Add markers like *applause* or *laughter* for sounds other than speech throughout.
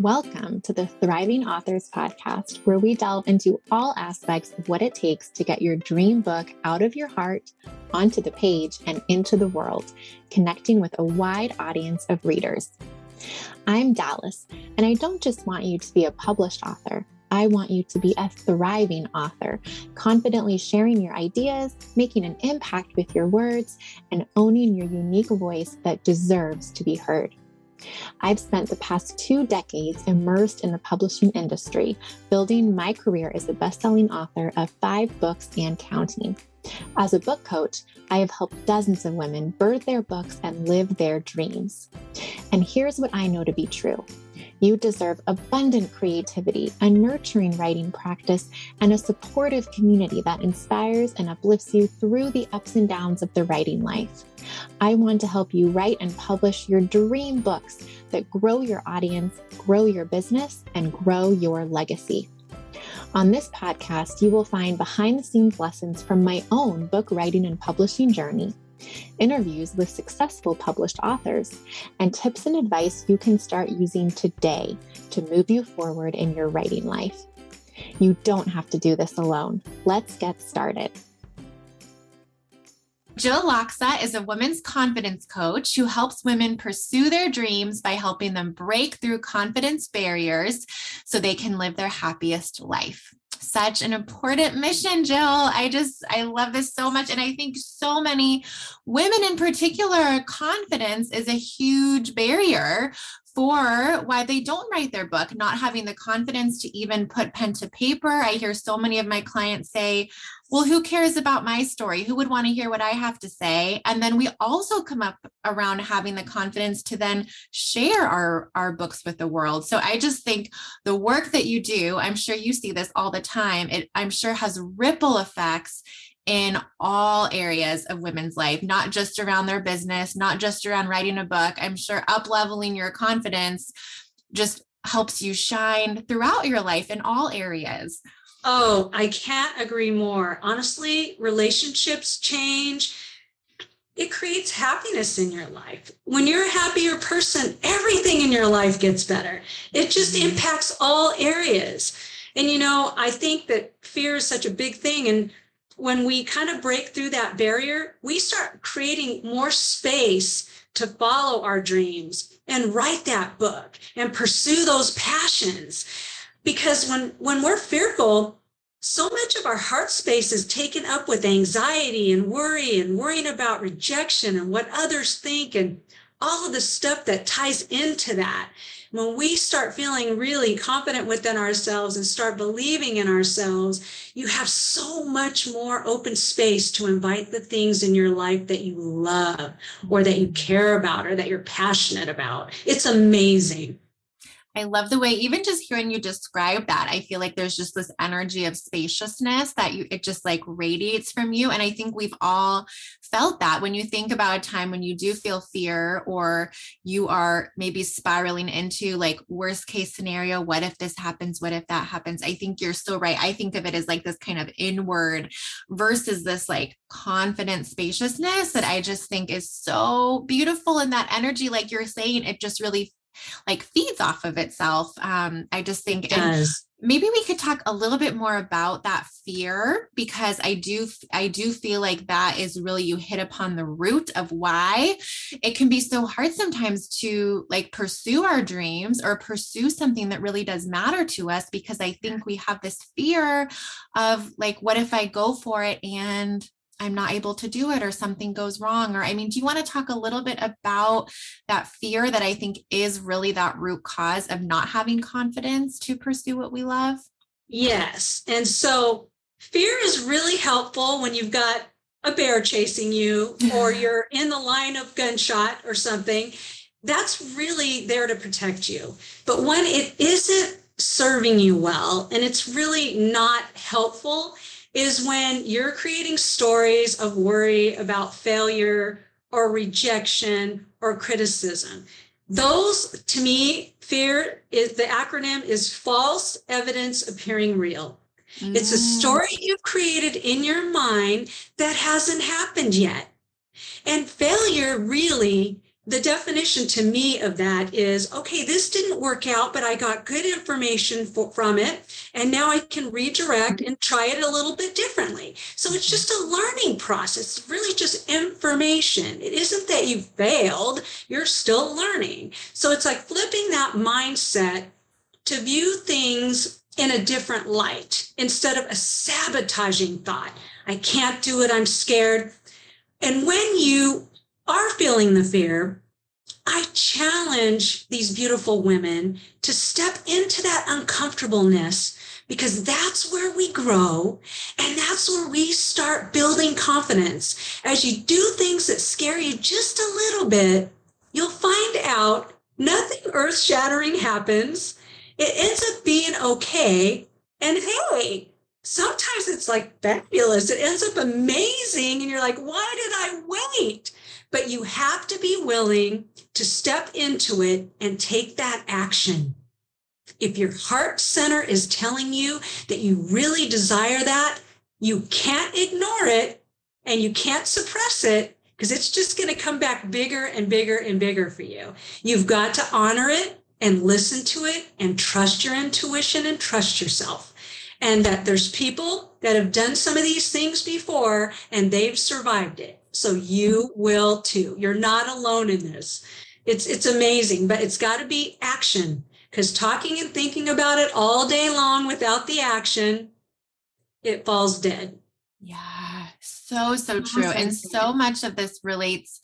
Welcome to the Thriving Authors Podcast, where we delve into all aspects of what it takes to get your dream book out of your heart, onto the page, and into the world, connecting with a wide audience of readers. I'm Dallas, and I don't just want you to be a published author. I want you to be a thriving author, confidently sharing your ideas, making an impact with your words, and owning your unique voice that deserves to be heard. I've spent the past two decades immersed in the publishing industry, building my career as a best-selling author of five books and counting. As a book coach, I have helped dozens of women birth their books and live their dreams. And here's what I know to be true. You deserve abundant creativity, a nurturing writing practice, and a supportive community that inspires and uplifts you through the ups and downs of the writing life. I want to help you write and publish your dream books that grow your audience, grow your business, and grow your legacy. On this podcast, you will find behind the scenes lessons from my own book writing and publishing journey interviews with successful published authors, and tips and advice you can start using today to move you forward in your writing life. You don't have to do this alone. Let's get started. Jill Lacsa is a women's confidence coach who helps women pursue their dreams by helping them break through confidence barriers so they can live their happiest life such an important mission, Jill. I just, I love this so much. And I think so many women in particular, confidence is a huge barrier for why they don't write their book, not having the confidence to even put pen to paper. I hear so many of my clients say, well, who cares about my story? Who would want to hear what I have to say? And then we also come up around having the confidence to then share our, our books with the world. So I just think the work that you do, I'm sure you see this all the time, it I'm sure has ripple effects in all areas of women's life, not just around their business, not just around writing a book. I'm sure up leveling your confidence just helps you shine throughout your life in all areas. Oh, I can't agree more. Honestly, relationships change. It creates happiness in your life. When you're a happier person, everything in your life gets better. It just mm-hmm. impacts all areas. And, you know, I think that fear is such a big thing. And when we kind of break through that barrier, we start creating more space to follow our dreams and write that book and pursue those passions. Because when, when we're fearful, so much of our heart space is taken up with anxiety and worry and worrying about rejection and what others think and all of the stuff that ties into that when we start feeling really confident within ourselves and start believing in ourselves, you have so much more open space to invite the things in your life that you love or that you care about or that you're passionate about. It's amazing. I love the way even just hearing you describe that, I feel like there's just this energy of spaciousness that you it just like radiates from you. And I think we've all felt that when you think about a time when you do feel fear or you are maybe spiraling into like worst case scenario, what if this happens? What if that happens? I think you're so right. I think of it as like this kind of inward versus this like confident spaciousness that I just think is so beautiful. And that energy, like you're saying, it just really like feeds off of itself. Um, I just think it maybe we could talk a little bit more about that fear because I do I do feel like that is really you hit upon the root of why it can be so hard sometimes to like pursue our dreams or pursue something that really does matter to us because I think we have this fear of like what if I go for it and I'm not able to do it or something goes wrong? Or, I mean, do you want to talk a little bit about that fear that I think is really that root cause of not having confidence to pursue what we love? Yes. And so fear is really helpful when you've got a bear chasing you *laughs* or you're in the line of gunshot or something. That's really there to protect you. But when it isn't serving you well and it's really not helpful, is when you're creating stories of worry about failure or rejection or criticism. Those, to me, fear is the acronym is false evidence appearing real. Mm. It's a mm. story you've created in your mind that hasn't happened yet. And failure really the definition to me of that is okay, this didn't work out, but I got good information for, from it. And now I can redirect and try it a little bit differently. So it's just a learning process, it's really just information. It isn't that you failed, you're still learning. So it's like flipping that mindset to view things in a different light instead of a sabotaging thought. I can't do it, I'm scared. And when you are feeling the fear, I challenge these beautiful women to step into that uncomfortableness because that's where we grow and that's where we start building confidence. As you do things that scare you just a little bit, you'll find out nothing earth shattering happens. It ends up being okay. And hey, sometimes it's like fabulous. It ends up amazing. And you're like, why did I wait? But you have to be willing to step into it and take that action. If your heart center is telling you that you really desire that, you can't ignore it and you can't suppress it because it's just going to come back bigger and bigger and bigger for you. You've got to honor it and listen to it and trust your intuition and trust yourself. And that there's people that have done some of these things before and they've survived it. So you mm-hmm. will too. You're not alone in this. It's it's amazing, but it's got to be action because talking and thinking about it all day long without the action, it falls dead. Yeah, so so true. And so much of this relates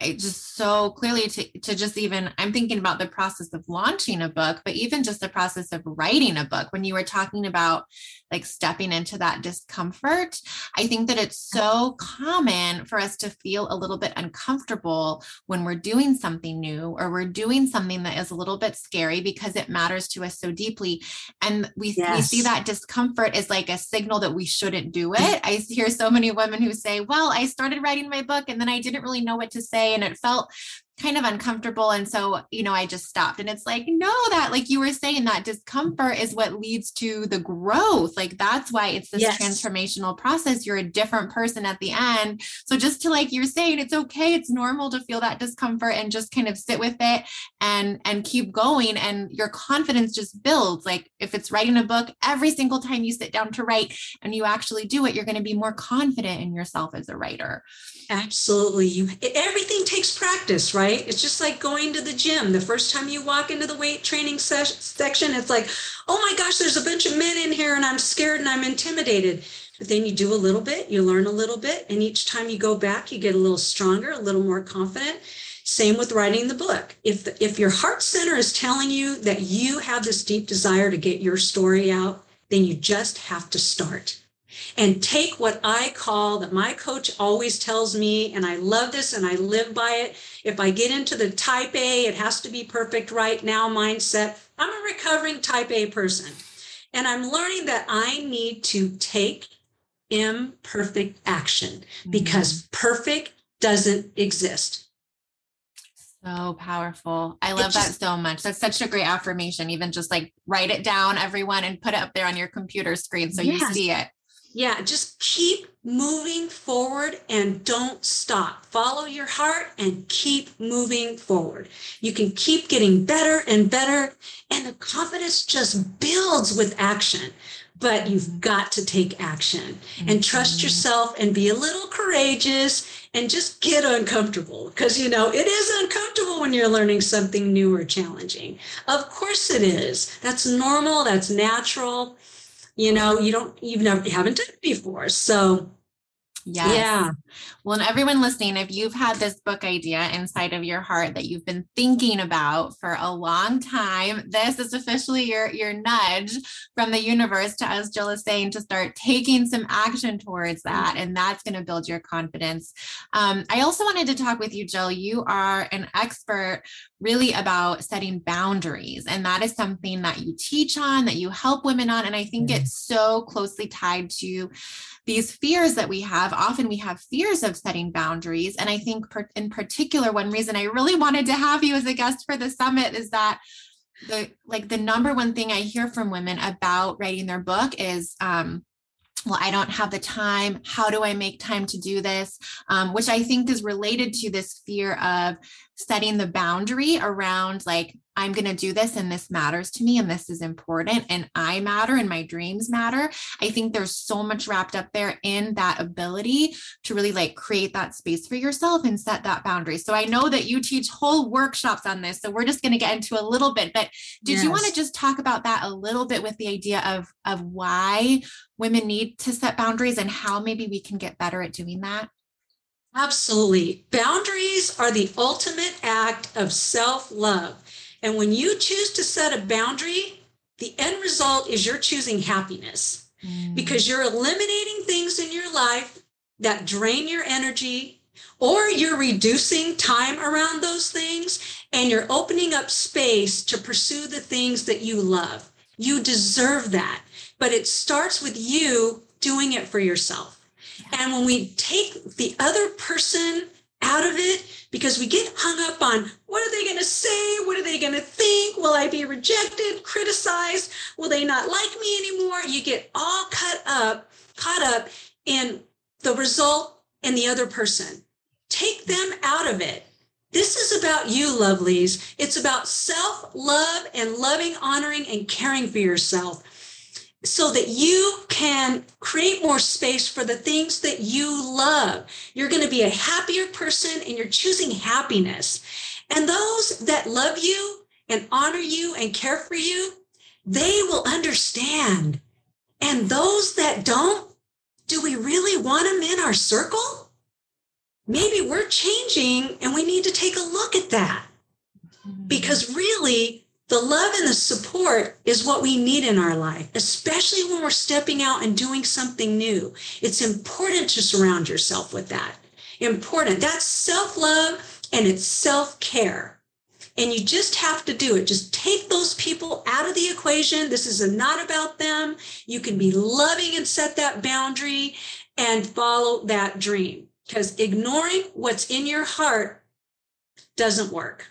it just so clearly to, to just even i'm thinking about the process of launching a book but even just the process of writing a book when you were talking about like stepping into that discomfort. I think that it's so common for us to feel a little bit uncomfortable when we're doing something new or we're doing something that is a little bit scary because it matters to us so deeply. And we, yes. we see that discomfort as like a signal that we shouldn't do mm. it. I hear so many women who say well i started writing my book and then i didn't really know what to say and it felt kind of uncomfortable and so you know i just stopped. And it's like no that like you were saying that discomfort is what leads to the growth. Like that's why it's this yes. transformational process. You're a different person at the end. So just to like you're saying it's okay. It's normal to feel that discomfort and just kind of sit with it and and keep going. And your confidence just builds. Like if it's writing a book every single time you sit down to write and you actually do it you're going to be more confident in yourself as a writer. Absolutely. You everything takes practice right right? It's just like going to the gym. The first time you walk into the weight training ses- section, it's like, oh my gosh, there's a bunch of men in here and I'm scared and I'm intimidated. But then you do a little bit, you learn a little bit, and each time you go back, you get a little stronger, a little more confident. Same with writing the book. If if your heart center is telling you that you have this deep desire to get your story out, then you just have to start and take what I call that my coach always tells me, and I love this and I live by it. If I get into the type A, it has to be perfect right now mindset. I'm a recovering type A person. And I'm learning that I need to take imperfect action because mm-hmm. perfect doesn't exist. So powerful. I love just, that so much. That's such a great affirmation. Even just like write it down, everyone, and put it up there on your computer screen so yes. you see it yeah, just keep moving forward and don't stop. Follow your heart and keep moving forward. You can keep getting better and better, and the confidence just builds with action. But you've got to take action and trust mm-hmm. yourself and be a little courageous and just get uncomfortable because you know it is uncomfortable when you're learning something new or challenging. Of course it is. That's normal, that's natural you know you don't you've never you haven't done it before so Yes. Yeah. Well, and everyone listening, if you've had this book idea inside of your heart that you've been thinking about for a long time, this is officially your your nudge from the universe to, as Jill is saying, to start taking some action towards that, and that's going to build your confidence. Um, I also wanted to talk with you, Jill. You are an expert really about setting boundaries, and that is something that you teach on, that you help women on, and I think mm-hmm. it's so closely tied to these fears that we have often we have fears of setting boundaries and i think in particular one reason i really wanted to have you as a guest for the summit is that the like the number one thing i hear from women about writing their book is um well, I don't have the time. How do I make time to do this? Um, which I think is related to this fear of setting the boundary around like I'm going to do this and this matters to me and this is important and I matter and my dreams matter. I think there's so much wrapped up there in that ability to really like create that space for yourself and set that boundary. So I know that you teach whole workshops on this. So we're just going to get into a little bit, but did yes. you want to just talk about that a little bit with the idea of of why women need to set boundaries and how maybe we can get better at doing that? Absolutely. Boundaries are the ultimate act of self love. And when you choose to set a boundary, the end result is you're choosing happiness mm. because you're eliminating things in your life that drain your energy, or you're reducing time around those things and you're opening up space to pursue the things that you love. You deserve that. But it starts with you doing it for yourself. And when we take the other person out of it because we get hung up on what are they going to say? What are they going to think? Will I be rejected, criticized? Will they not like me anymore? You get all cut up, caught up in the result and the other person. Take them out of it. This is about you, lovelies. It's about self love and loving, honoring, and caring for yourself so that you can create more space for the things that you love. You're going to be a happier person and you're choosing happiness. And those that love you and honor you and care for you, they will understand. And those that don't, do we really want them in our circle? Maybe we're changing and we need to take a look at that. Mm-hmm. Because really, the love and the support is what we need in our life, especially when we're stepping out and doing something new. It's important to surround yourself with that. Important. That's self love and it's self care. And you just have to do it. Just take those people out of the equation. This is not about them. You can be loving and set that boundary and follow that dream because ignoring what's in your heart doesn't work.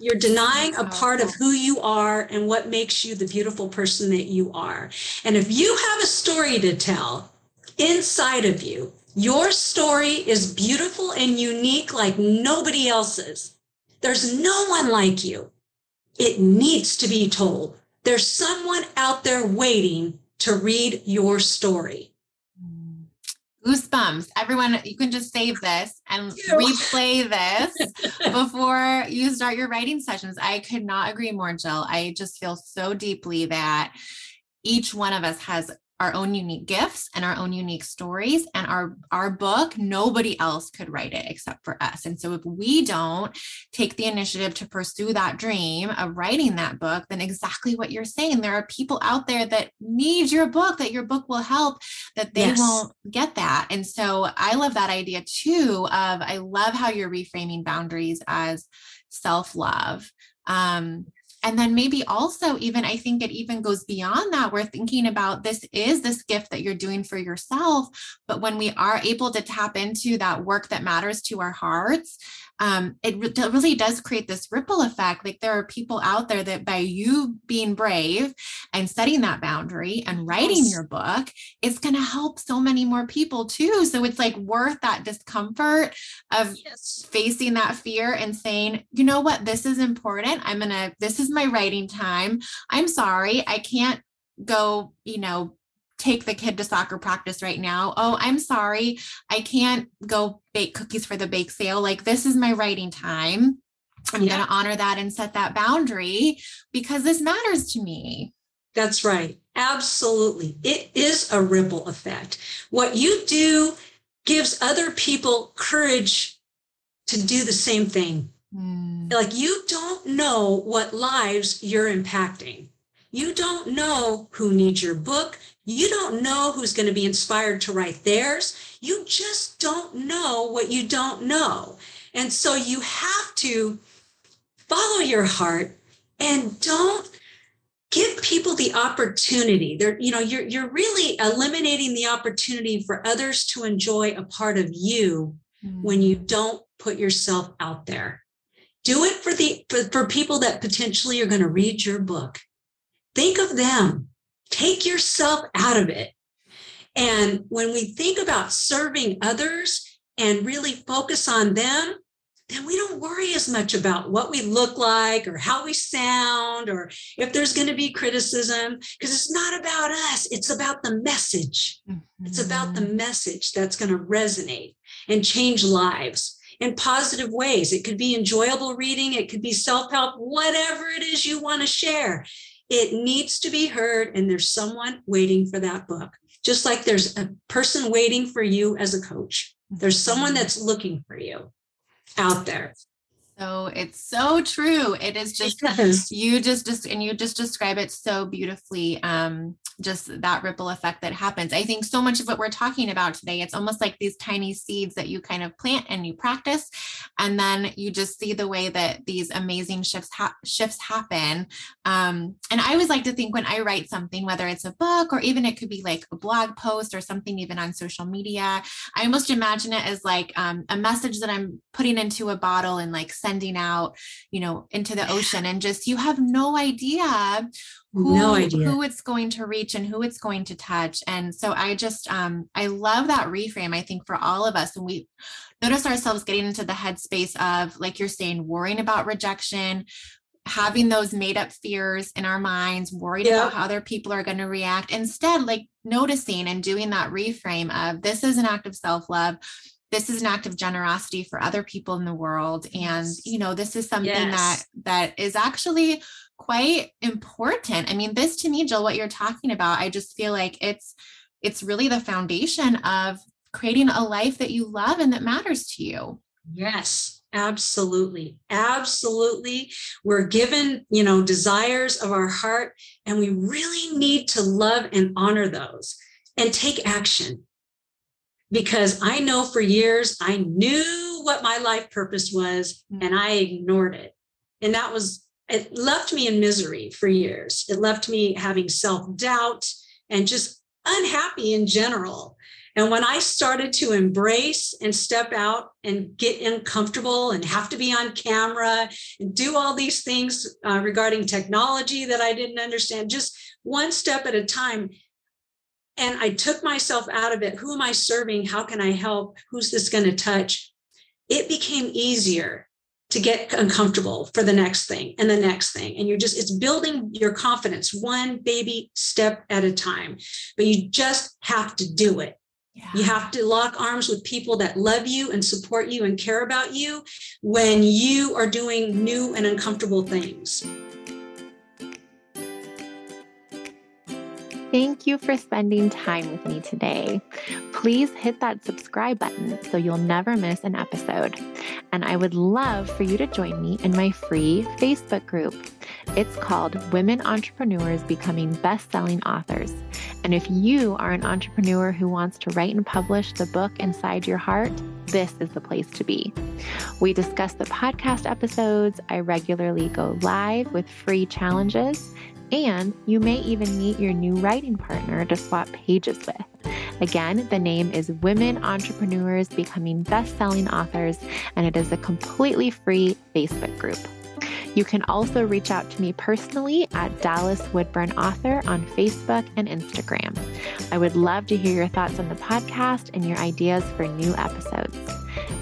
You're denying a part of who you are and what makes you the beautiful person that you are. And if you have a story to tell inside of you, your story is beautiful and unique like nobody else's. There's no one like you. It needs to be told. There's someone out there waiting to read your story goosebumps. Everyone you can just save this and replay this *laughs* before you start your writing sessions. I could not agree more jill. I just feel so deeply that each one of us has our own unique gifts and our own unique stories and our our book nobody else could write it except for us. And so if we don't take the initiative to pursue that dream of writing that book then exactly what you're saying there are people out there that need your book that your book will help that they yes. won't get that. And so i love that idea too of i love how you're reframing boundaries as self love um and then maybe also even i think it even goes beyond that we're thinking about this is this gift that you're doing for yourself but when we are able to tap into that work that matters to our hearts um, it re- really does create this ripple effect. Like there are people out there that by you being brave and setting that boundary and writing yes. your book, it's going to help so many more people too. So it's like worth that discomfort of yes. facing that fear and saying, you know what, this is important. I'm going to, this is my writing time. I'm sorry, I can't go, you know, take the kid to soccer practice right now. Oh, I'm sorry. I can't go bake cookies for the bake sale. Like, this is my writing time. I'm yeah. going to honor that and set that boundary because this matters to me. That's right. Absolutely. It is a ripple effect. What you do gives other people courage to do the same thing. Mm. Like you don't know what lives you're impacting. You don't know who needs your book. You don't know who's going to be inspired to write theirs. You just don't know what you don't know. And so you have to follow your heart and don't give people the opportunity. They're, you know, you're you're really eliminating the opportunity for others to enjoy a part of you mm. when you don't put yourself out there. Do it for the for, for people that potentially are going to read your book. Think of them. Take yourself out of it. And when we think about serving others and really focus on them, then we don't worry as much about what we look like or how we sound or if there's going to be criticism because it's not about us it's about the message mm-hmm. it's about the mm-hmm. message that's going to resonate and change lives in positive ways it could be enjoyable reading it could be self-help whatever it is you want to share it needs to be heard and there's someone waiting for that book just like there's a person waiting for you as a coach there's someone that's looking for you out there. So it's so true. It is just yes. you just just and you just describe it so beautifully. Um, just that ripple effect that happens. I think so much of what we're talking about today, it's almost like these tiny seeds that you kind of plant and you practice, and then you just see the way that these amazing shifts ha- shifts happen. Um, and I always like to think when I write something, whether it's a book or even it could be like a blog post or something even on social media, I almost imagine it as like um, a message that I'm putting into a bottle and like sending out, you know, into the ocean, and just you have no idea who, no idea. who it's going to reach and who it's going to touch. And so i just um i love that reframe i think for all of us. And we notice ourselves getting into the headspace of like you're saying worrying about rejection having those made up fears in our minds worried yeah. about how other people are going to react instead like noticing and doing that reframe of this is an act of self-love this is an act of generosity for other people in the world and you know this is something yes. that that is actually quite important. I mean, this to me, Jill, what you're talking about, I just feel like it's it's really the foundation of creating a life that you love and that matters to you. Yes, absolutely. Absolutely. We're given, you know, desires of our heart and we really need to love and honor those and take action. Because I know for years I knew what my life purpose was mm. and I ignored it. And that was it left me in misery for years. It left me having self doubt and just unhappy in general. And when I started to embrace and step out and get uncomfortable and have to be on camera and do all these things uh, regarding technology that I didn't understand, just one step at a time. And I took myself out of it. Who am I serving? How can I help? Who's this going to touch? It became easier to get uncomfortable for the next thing and the next thing. And you're just, it's building your confidence one baby step at a time. But you just have to do it. Yeah. You have to lock arms with people that love you and support you and care about you when you are doing new and uncomfortable things. Thank you for spending time with me today. Please hit that subscribe button so you'll never miss an episode. And I would love for you to join me in my free Facebook group. It's called Women Entrepreneurs Becoming Best Selling Authors. And if you are an entrepreneur who wants to write and publish the book inside your heart, this is the place to be. We discuss the podcast episodes. I regularly go live with free challenges and you may even meet your new writing partner to swap pages with. Again, the name is Women Entrepreneurs Becoming Best Selling Authors, and it is a completely free Facebook group. You can also reach out to me personally at Dallas Woodburn Author on Facebook and Instagram. I would love to hear your thoughts on the podcast and your ideas for new episodes.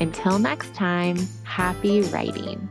Until next time, happy writing.